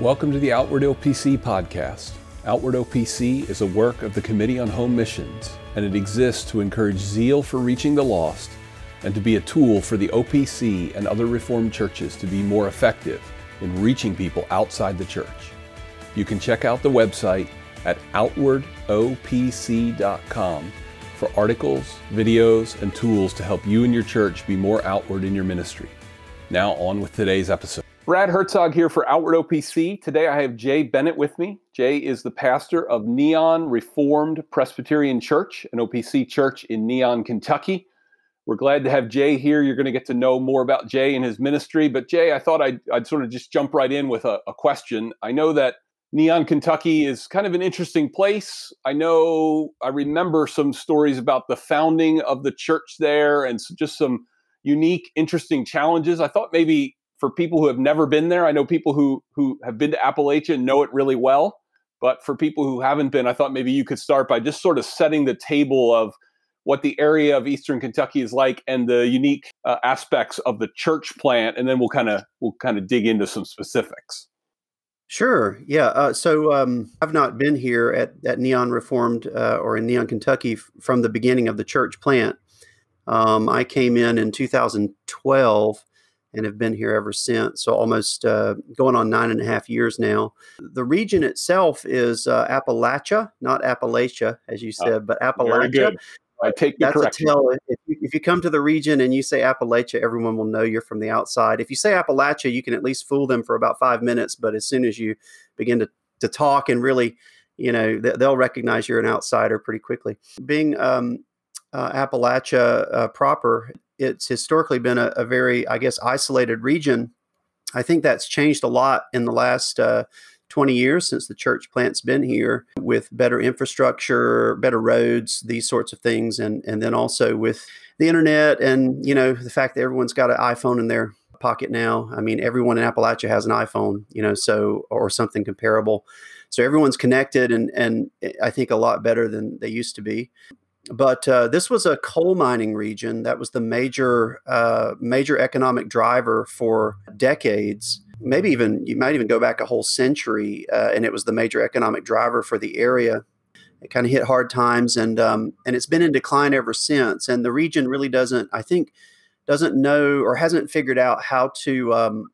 Welcome to the Outward OPC podcast. Outward OPC is a work of the Committee on Home Missions, and it exists to encourage zeal for reaching the lost and to be a tool for the OPC and other Reformed churches to be more effective in reaching people outside the church. You can check out the website at outwardopc.com for articles, videos, and tools to help you and your church be more outward in your ministry. Now, on with today's episode. Brad Herzog here for Outward OPC. Today I have Jay Bennett with me. Jay is the pastor of Neon Reformed Presbyterian Church, an OPC church in Neon, Kentucky. We're glad to have Jay here. You're going to get to know more about Jay and his ministry. But Jay, I thought I'd, I'd sort of just jump right in with a, a question. I know that Neon, Kentucky is kind of an interesting place. I know I remember some stories about the founding of the church there and just some unique, interesting challenges. I thought maybe for people who have never been there, I know people who who have been to Appalachia know it really well. But for people who haven't been, I thought maybe you could start by just sort of setting the table of what the area of Eastern Kentucky is like and the unique uh, aspects of the church plant, and then we'll kind of we'll kind of dig into some specifics. Sure. Yeah. Uh, so um, I've not been here at, at Neon Reformed uh, or in Neon, Kentucky f- from the beginning of the church plant. Um, I came in in 2012 and have been here ever since. So almost uh, going on nine and a half years now. The region itself is uh, Appalachia, not Appalachia, as you uh, said, but Appalachia. I take That's correction. a tell. If you, if you come to the region and you say Appalachia, everyone will know you're from the outside. If you say Appalachia, you can at least fool them for about five minutes. But as soon as you begin to, to talk and really, you know, they'll recognize you're an outsider pretty quickly. Being um, uh, Appalachia uh, proper, it's historically been a, a, very, I guess, isolated region. I think that's changed a lot in the last uh, 20 years since the church plant's been here with better infrastructure, better roads, these sorts of things. And, and then also with the internet and, you know, the fact that everyone's got an iPhone in their pocket now. I mean, everyone in Appalachia has an iPhone, you know, so, or something comparable. So everyone's connected and, and I think a lot better than they used to be but uh, this was a coal mining region that was the major uh, major economic driver for decades maybe even you might even go back a whole century uh, and it was the major economic driver for the area. It kind of hit hard times and um, and it's been in decline ever since and the region really doesn't i think doesn't know or hasn't figured out how to um,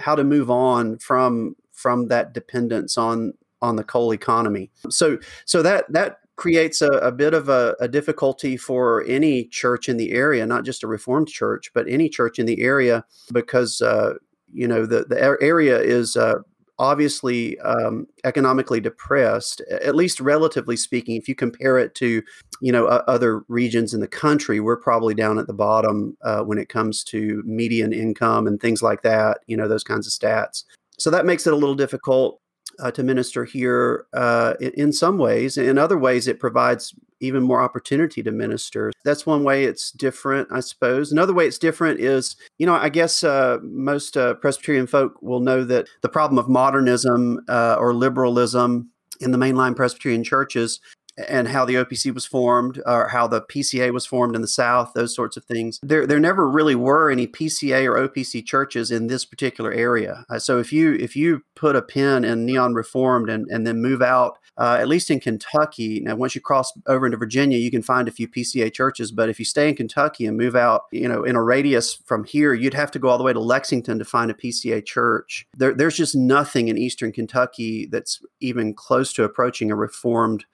how to move on from from that dependence on on the coal economy. So so that that creates a, a bit of a, a, difficulty for any church in the area, not just a Reformed church, but any church in the area, because uh, you know the the area is uh, obviously um, economically depressed, at least relatively speaking. If you compare it to you know uh, other regions in the country, we're probably down at the bottom uh, when it comes to median income and things like that. You know those kinds of stats. So that makes it a little difficult uh, to minister here uh, in, in, some ways. In other ways, it provides even more opportunity to minister. That's one way it's different, I suppose. Another way it's different is, you know, I guess uh, most uh, Presbyterian folk will know that the problem of modernism uh, or liberalism in the mainline Presbyterian churches and how the OPC was formed, or how the PCA was formed in the South, those sorts of things. There, there never really were any PCA or OPC churches in this particular area. Uh, so if you if you put a pin in Neon Reformed and, and then move out, uh, at least in Kentucky, now once you cross over into Virginia, you can find a few PCA churches. But if you stay in Kentucky and move out, you know, in a radius from here, you'd have to go all the way to Lexington to find a PCA church. There, there's just nothing in Eastern Kentucky that's even close to approaching a Reformed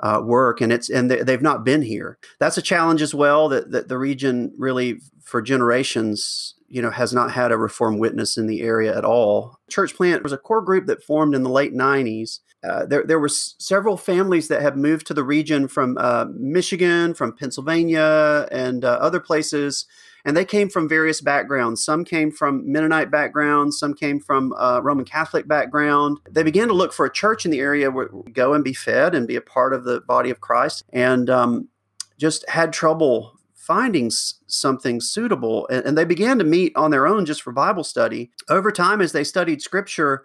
uh, work, and it's and they, have not been here. That's a challenge as well. That, that the region really, for generations, you know, has not had a reform witness in the area at all. Church Plant was a core group that formed in the late '90s. Uh, there, there were s- several families that had moved to the region from uh, Michigan, from Pennsylvania, and uh, other places and they came from various backgrounds. Some came from Mennonite backgrounds, some came from uh, Roman Catholic background. They began to look for a church in the area where go and be fed and be a part of the body of Christ, and um, just had trouble finding something suitable. And, and, they began to meet on their own just for Bible study. Over time, as they studied Scripture,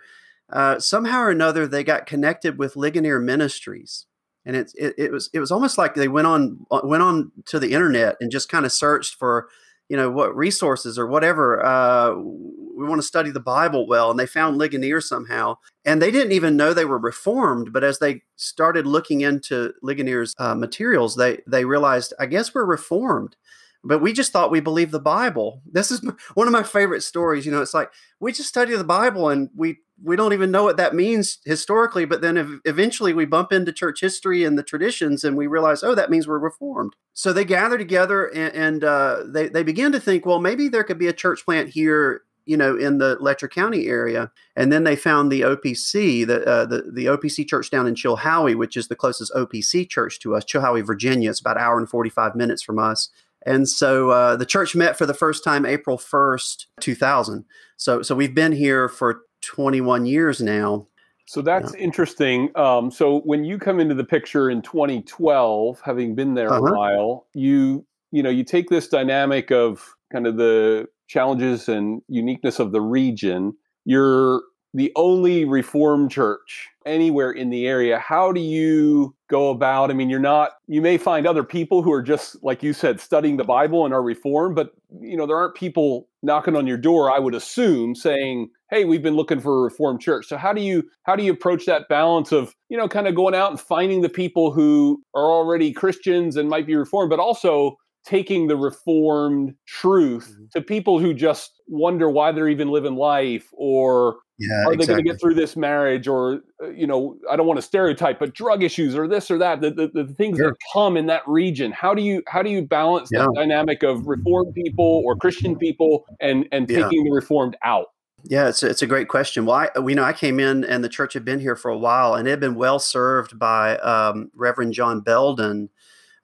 uh, somehow or another they got connected with Ligonier Ministries and it, it, it was it was almost like they went on uh, went on to the internet and just kind of searched for you know what resources or whatever uh, we want to study the bible well and they found ligonier somehow and they didn't even know they were reformed but as they started looking into ligonier's uh, materials they they realized i guess we're reformed but we just thought we believed the bible. This is one of my favorite stories you know it's like we just study the bible and we we don't even know what that means historically but then if, eventually we bump into church history and the traditions and we realize oh that means we're reformed. So they gather together and, and uh, they, they begin to think well maybe there could be a church plant here you know in the letcher county area. And then they found the opc the, uh, the, the opc church down in chilhowie which is the closest opc church to us. Chilhowie virginia it's about an hour and 45 minutes from us. And so uh, the church met for the first time April 1st, 2000. So, so we've been here for 21 years now. So that's yeah. interesting. Um, so when you come into the picture in 2012, having been there uh-huh. a while, you you know you take this dynamic of kind of the challenges and uniqueness of the region. You're the only reformed church anywhere in the area how do you go about i mean you're not you may find other people who are just like you said studying the bible and are reformed but you know there aren't people knocking on your door i would assume saying hey we've been looking for a reformed church. So how do you how do you approach that balance of you know kind of going out and finding the people who are already christians and might be reformed but also taking the reformed truth mm-hmm. to people who just wonder why they're even living life or yeah, are they exactly. going to get through this marriage or uh, you know i don't want to stereotype but drug issues or this or that the, the, the things sure. that come in that region how do you how do you balance yeah. that dynamic of reformed people or christian people and and taking yeah. the reformed out yeah, it's a, it's a great question. Well, I, we know I came in and the church had been here for a while and it had been well served by um, Reverend John Belden,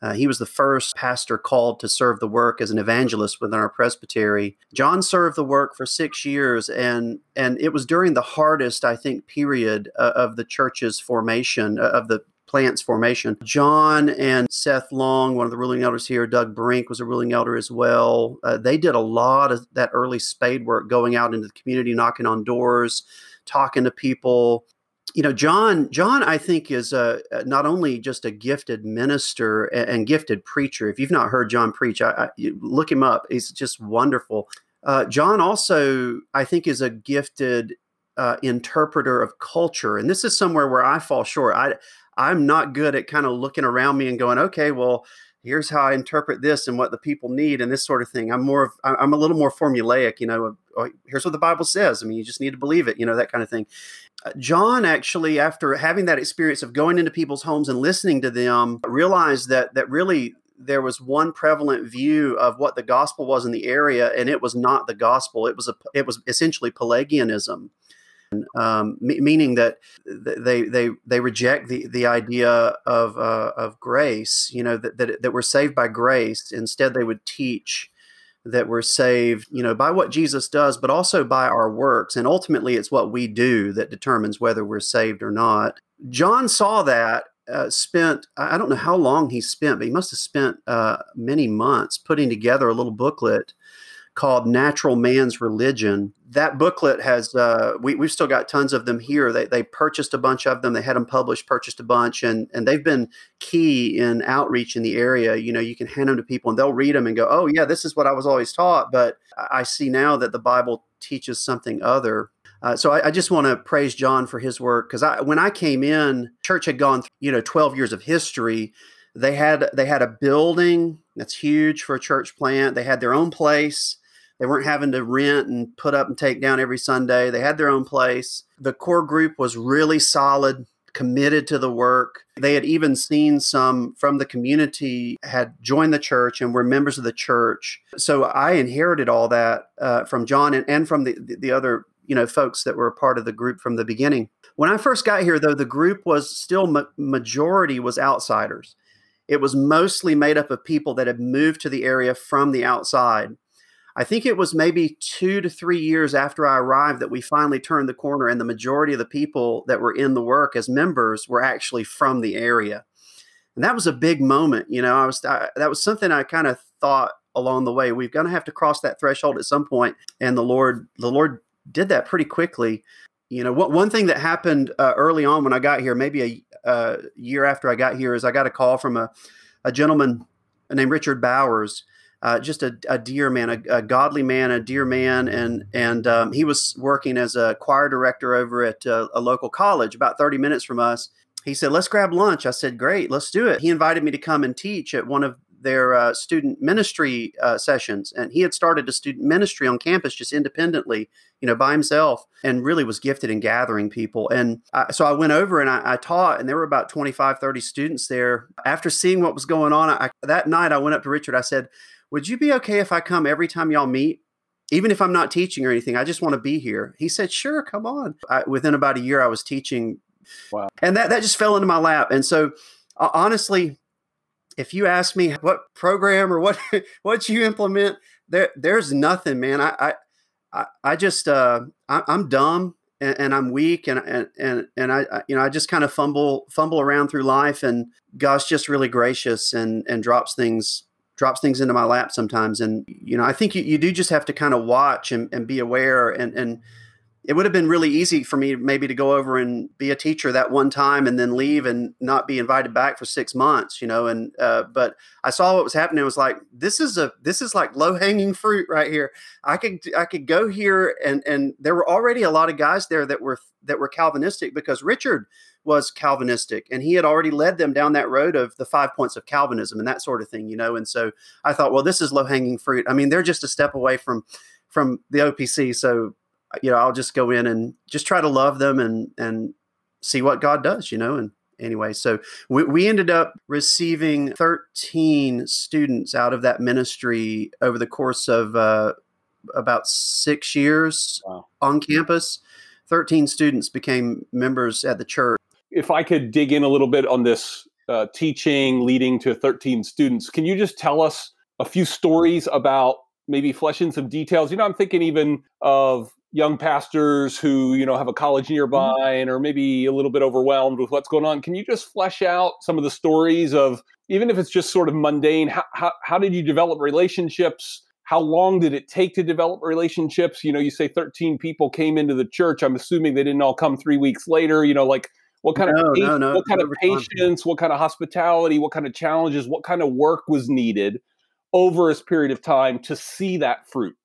uh, he was the first pastor called to serve the work as an evangelist within our presbytery. John served the work for six years, and and it was during the hardest, I think, period uh, of the church's formation, uh, of the plant's formation. John and Seth Long, one of the ruling elders here, Doug Brink was a ruling elder as well. Uh, they did a lot of that early spade work, going out into the community, knocking on doors, talking to people, you know john john i think is a, not only just a gifted minister and, and gifted preacher if you've not heard john preach I, I look him up he's just wonderful uh, john also i think is a gifted uh, interpreter of culture and this is somewhere where i fall short i i'm not good at kind of looking around me and going okay well here's how I interpret this and what the people need and this sort of thing. I'm more of, I'm a little more formulaic, you know, oh, here's what the Bible says. I mean, you just need to believe it, you know, that kind of thing. John actually, after having that experience of going into people's homes and listening to them, realized that, that really there was one prevalent view of what the gospel was in the area, and it was not the gospel. It was a, it was essentially Pelagianism um, meaning that they they they reject the the idea of uh, of grace. You know that, that that we're saved by grace. Instead, they would teach that we're saved, you know, by what Jesus does, but also by our works. And ultimately, it's what we do that determines whether we're saved or not. John saw that. Uh, spent I don't know how long he spent, but he must have spent uh, many months putting together a little booklet called Natural Man's Religion. That booklet has, uh, we, we've still got tons of them here. They, they purchased a bunch of them. They had them published, purchased a bunch, and, and they've been key in outreach in the area. You know, you can hand them to people and they'll read them and go, oh, yeah, this is what I was always taught. But I see now that the Bible teaches something other. Uh, so I, I, just want to praise John for his work because I, when I came in, church had gone, you know, 12 years of history. They had they had a building that's huge for a church plant. They had their own place. They weren't having to rent and put up and take down every Sunday. They had their own place. The core group was really solid, committed to the work. They had even seen some from the community had joined the church and were members of the church. So I inherited all that uh, from John and, and from the, the other you know folks that were a part of the group from the beginning. When I first got here, though, the group was still ma- majority was outsiders. It was mostly made up of people that had moved to the area from the outside. I think it was maybe two to three years after I arrived that we finally turned the corner, and the majority of the people that were in the work as members were actually from the area. And that was a big moment. You know, I was I, that was something I kind of thought along the way. We're going to have to cross that threshold at some point, and the Lord, the Lord did that pretty quickly. You know, one thing that happened uh, early on when I got here, maybe a uh, year after I got here, is I got a call from a, a gentleman named Richard Bowers uh, just a, a, dear man, a, a, godly man, a dear man, and and um, he was working as a choir director over at uh, a local college, about thirty minutes from us. He said, "Let's grab lunch." I said, "Great, let's do it." He invited me to come and teach at one of their uh, student ministry uh, sessions, and he had started a student ministry on campus just independently, you know, by himself, and really was gifted in gathering people. And I, so I went over and I, I, taught, and there were about 25, 30 students there. After seeing what was going on, I, that night I went up to Richard. I said, "Would you be okay if I come every time y'all meet?" Even if I'm not teaching or anything, I just want to be here. He said, "Sure, come on." I, within about a year, I was teaching Wow. And that, that just fell into my lap. And so, uh, honestly, if you ask me what program or what what you implement, there there's nothing, man. I I I just uh, I, am dumb and, and, I'm weak and and and and I, I you know I just kind of fumble fumble around through life and God's just really gracious and and drops things drops things into my lap sometimes. And you know I think you, you do just have to kind of watch and, and be aware. And and it would have been really easy for me maybe to go over and be a teacher that one time and then leave and not be invited back for six months you know and uh, but i saw what was happening. I was like this is a this is like low hanging fruit right here. I could i could go here and and there were already a lot of guys there that were that were calvinistic because richard was calvinistic and he had already led them down that road of the five points of calvinism and that sort of thing you know and so i thought well this is low hanging fruit i mean they're just a step away from from the opc so you know, I'll just go in and just try to love them and and see what God does, you know. And anyway, so we, we ended up receiving 13 students out of that ministry over the course of uh, about six years wow. on campus. 13 students became members at the church. If I could dig in a little bit on this uh, teaching leading to 13 students, can you just tell us a few stories about maybe flesh in some details? You know, I'm thinking even of young pastors who you know have a college mm-hmm. nearby mm-hmm. and are maybe a little bit overwhelmed with what's going on can you just flesh out some of the stories of even if it's just sort of mundane how, how, how did you develop relationships how long did it take to develop relationships you know you say 13 people came into the church i'm assuming they didn't all come three weeks later you know like what kind no, of no, no, what kind of patience what kind of hospitality what kind of challenges what kind of work was needed over a period of time to see that fruit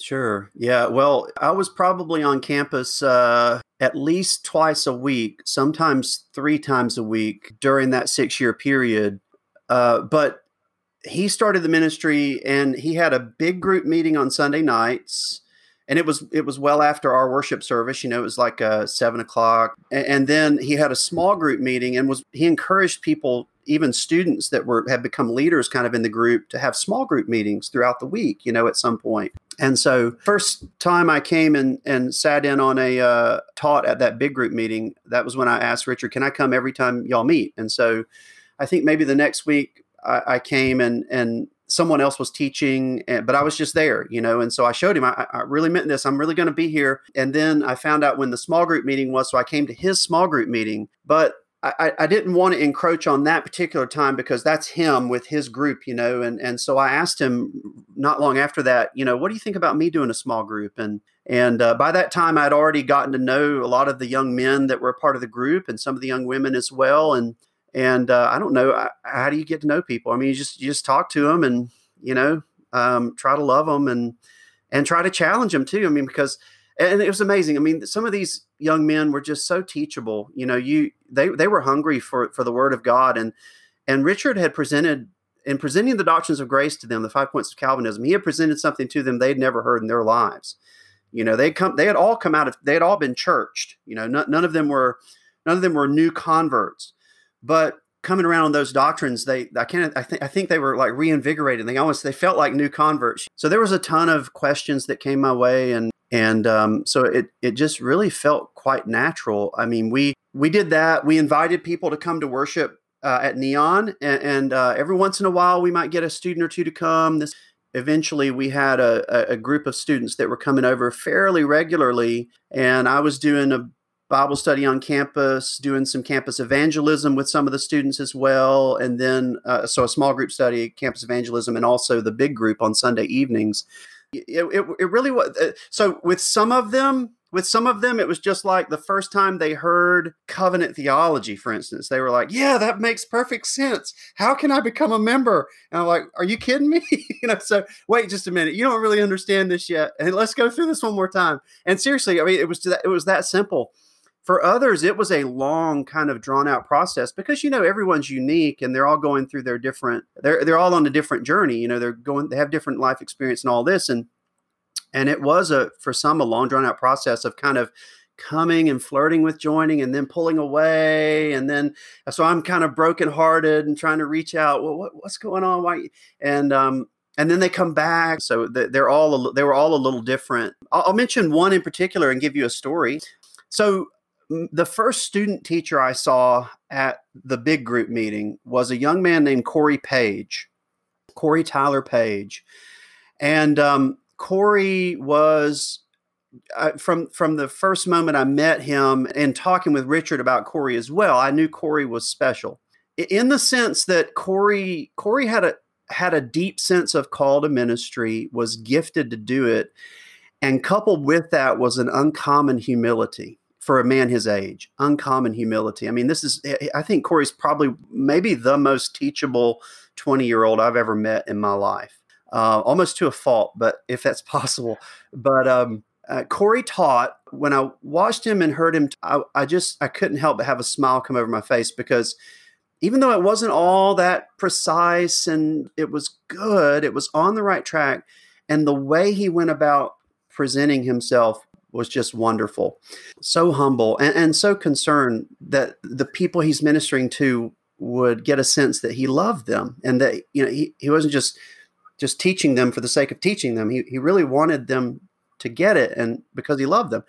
Sure. Yeah. Well, I was probably on campus uh, at least twice a week, sometimes three times a week during that six year period. Uh, but he started the ministry and he had a big group meeting on Sunday nights. And it was it was well after our worship service, you know, it was like uh, seven o'clock. And, and then he had a small group meeting and was he encouraged people even students that were had become leaders kind of in the group to have small group meetings throughout the week you know at some point and so first time i came and and sat in on a uh, taught at that big group meeting that was when i asked richard can i come every time y'all meet and so i think maybe the next week i, I came and and someone else was teaching but i was just there you know and so i showed him i, I really meant this i'm really going to be here and then i found out when the small group meeting was so i came to his small group meeting but I, I didn't want to encroach on that particular time because that's him with his group, you know, and and so I asked him not long after that, you know, what do you think about me doing a small group? And and uh, by that time, I'd already gotten to know a lot of the young men that were part of the group and some of the young women as well. And and uh, I don't know how do you get to know people? I mean, you just you just talk to them and you know um, try to love them and and try to challenge them too. I mean, because and it was amazing. I mean, some of these young men were just so teachable. You know, you they they were hungry for for the word of God, and and Richard had presented in presenting the doctrines of grace to them, the five points of Calvinism. He had presented something to them they'd never heard in their lives. You know, they come they had all come out of they had all been churched. You know, none, none of them were none of them were new converts, but coming around on those doctrines, they I can't I think I think they were like reinvigorated. They almost they felt like new converts. So there was a ton of questions that came my way, and and um, so it it just really felt quite natural. I mean, we we did that. We invited people to come to worship uh, at Neon, and, and uh, every once in a while we might get a student or two to come. This eventually we had a, a group of students that were coming over fairly regularly, and I was doing a Bible study on campus, doing some campus evangelism with some of the students as well, and then uh, so a small group study, campus evangelism, and also the big group on Sunday evenings it, it, it really was. Uh, so with some of them, with some of them, it was just like the first time they heard covenant theology, for instance, they were like, "Yeah, that makes perfect sense. How can I become a member?" And I'm like, "Are you kidding me?" you know. So wait just a minute. You don't really understand this yet, and let's go through this one more time. And seriously, I mean, it was that, it was that simple. For others, it was a long, kind of drawn out process because you know everyone's unique and they're all going through their different. They're they're all on a different journey. You know, they're going. They have different life experience and all this, and and it was a for some a long drawn out process of kind of coming and flirting with joining and then pulling away and then so i'm kind of brokenhearted and trying to reach out well what, what's going on why and um and then they come back so they're all they were all a little different i'll mention one in particular and give you a story so the first student teacher i saw at the big group meeting was a young man named corey page corey tyler page and um, Corey was uh, from from the first moment I met him and talking with Richard about Corey as well. I knew Corey was special in the sense that Corey Corey had a had a deep sense of call to ministry, was gifted to do it, and coupled with that was an uncommon humility for a man his age. Uncommon humility. I mean, this is I think Corey's probably maybe the most teachable 20 year old I've ever met in my life uh, almost to a fault, but if that's possible. But um, uh, Corey taught when I watched him and heard him. I, I just I couldn't help but have a smile come over my face because even though it wasn't all that precise and it was good, it was on the right track, and the way he went about presenting himself was just wonderful. So humble and, and so concerned that the people he's ministering to would get a sense that he loved them and that you know he, he wasn't just just teaching them for the sake of teaching them. He, he really wanted them to get it and because he loved them.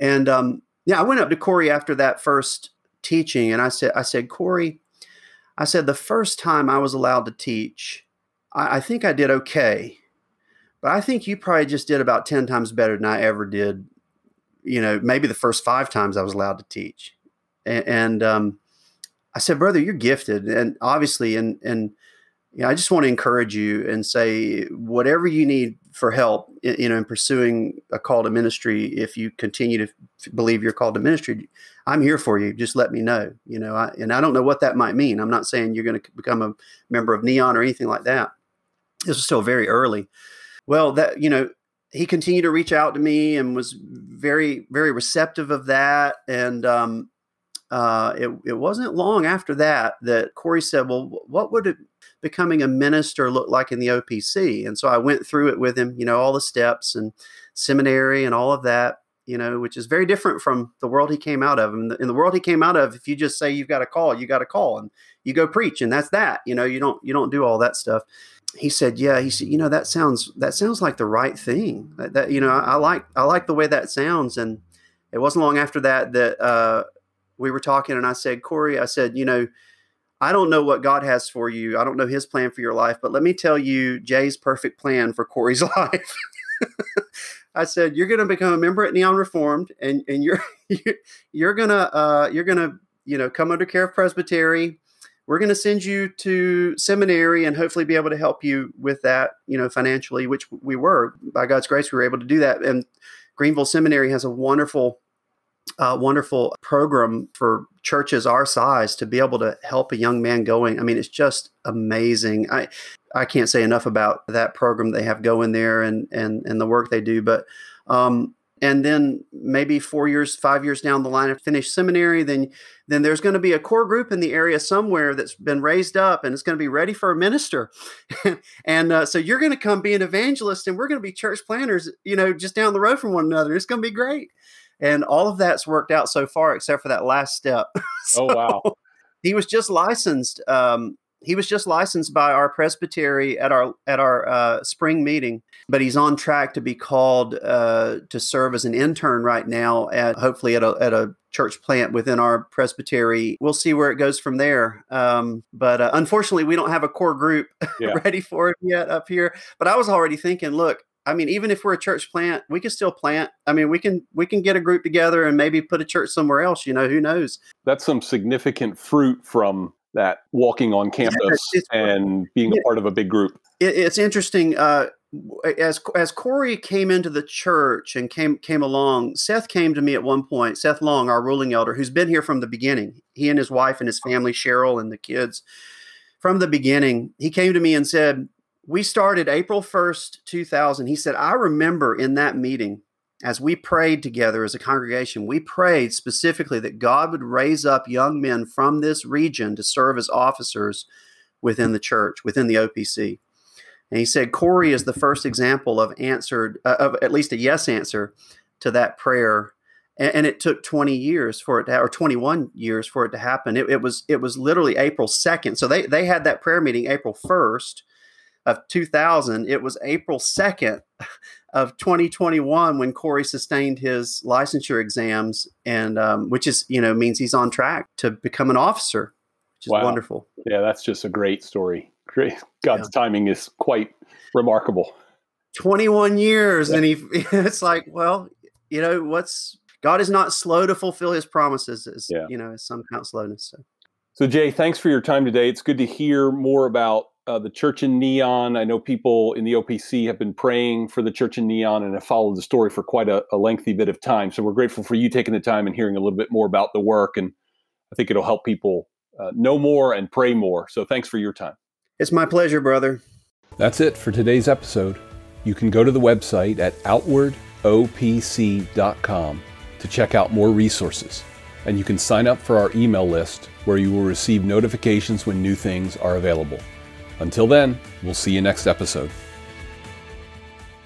And um, yeah, I went up to Corey after that first teaching and I said, I said, Corey, I said, the first time I was allowed to teach, I, I think I did okay. But I think you probably just did about 10 times better than I ever did, you know, maybe the first five times I was allowed to teach. And, and um, I said, brother, you're gifted. And obviously, and, and, yeah, I just want to encourage you and say whatever you need for help, you know, in pursuing a call to ministry. If you continue to believe you're called to ministry, I'm here for you. Just let me know. You know, I, and I don't know what that might mean. I'm not saying you're going to become a member of Neon or anything like that. This is still very early. Well, that you know, he continued to reach out to me and was very, very receptive of that. And um, uh, it, it wasn't long after that that Corey said, "Well, what would it becoming a minister look like in the OPC?" And so I went through it with him, you know, all the steps and seminary and all of that, you know, which is very different from the world he came out of. The, in the world he came out of, if you just say you've got a call, you got a call, and you go preach, and that's that. You know, you don't you don't do all that stuff. He said, "Yeah." He said, "You know, that sounds that sounds like the right thing. That, that you know, I, I like I like the way that sounds." And it wasn't long after that that uh, we were talking and I said, Corey, I said, you know, I don't know what God has for you. I don't know his plan for your life, but let me tell you Jay's perfect plan for Corey's life. I said, you're going to become a member at Neon Reformed and, and you're, you're to, uh, you're to, you know, come under care of Presbytery. We're going to send you to seminary and hopefully be able to help you with that, you know, financially, which we were by God's grace, we were able to do that. And Greenville Seminary has a wonderful uh, wonderful program for churches our size to be able to help a young man going. I mean, it's just amazing. I I can't say enough about that program they have going there and and and the work they do. But um, and then maybe four years, five years down the line, I finish seminary, then then there's going to be a core group in the area somewhere that's been raised up and it's going to be ready for a minister. and uh, so you're going to come be an evangelist, and we're going to be church planners, you know, just down the road from one another. It's going to be great and all of that's worked out so far except for that last step. So oh wow. He was just licensed um, he was just licensed by our presbytery at our at our uh, spring meeting but he's on track to be called uh, to serve as an intern right now at hopefully at a, at a church plant within our presbytery. We'll see where it goes from there um, but uh, unfortunately we don't have a core group yeah. ready for it yet up here but i was already thinking look I mean, even if we're a church plant, we can still plant. I mean, we can we can get a group together and maybe put a church somewhere else. You know, who knows? That's some significant fruit from that walking on campus yeah, and being a part of a big group. It, it's interesting. Uh, as as Corey came into the church and came came along, Seth came to me at one point. Seth Long, our ruling elder, who's been here from the beginning. He and his wife and his family, Cheryl and the kids, from the beginning. He came to me and said, "We started April first, two thousand. He said, "I remember in that meeting." As we prayed together as a congregation, we prayed specifically that God would raise up young men from this region to serve as officers within the church, within the OPC. And he said Corey is the first example of answered, uh, of at least a yes answer to that prayer. And, and, it took 20 years for it to, or 21 years for it to happen. It, it was it was literally April 2nd. So they they had that prayer meeting April 1st of 2000. It was April 2nd of 2021 when Corey sustained his licensure exams, and um, which is you know means he's on track to become an officer, which is wow. wonderful. Yeah, that's just a great story. God's yeah. timing is quite remarkable. 21 years. Yeah. And he, it's like, well, you know, what's God is not slow to fulfill his promises, as, yeah. you know, as some count slowness. So. so, Jay, thanks for your time today. It's good to hear more about uh, the church in Neon. I know people in the OPC have been praying for the church in Neon and have followed the story for quite a, a, lengthy bit of time. So we're grateful for you taking the time and hearing a little bit more about the work. And I think it'll help people uh, know more and pray more. So thanks for your time. It's my pleasure, brother. That's it for today's episode. You can go to the website at outwardopc.com to check out more resources. And you can sign up for our email list where you will receive notifications when new things are available. Until then, we'll see you next episode.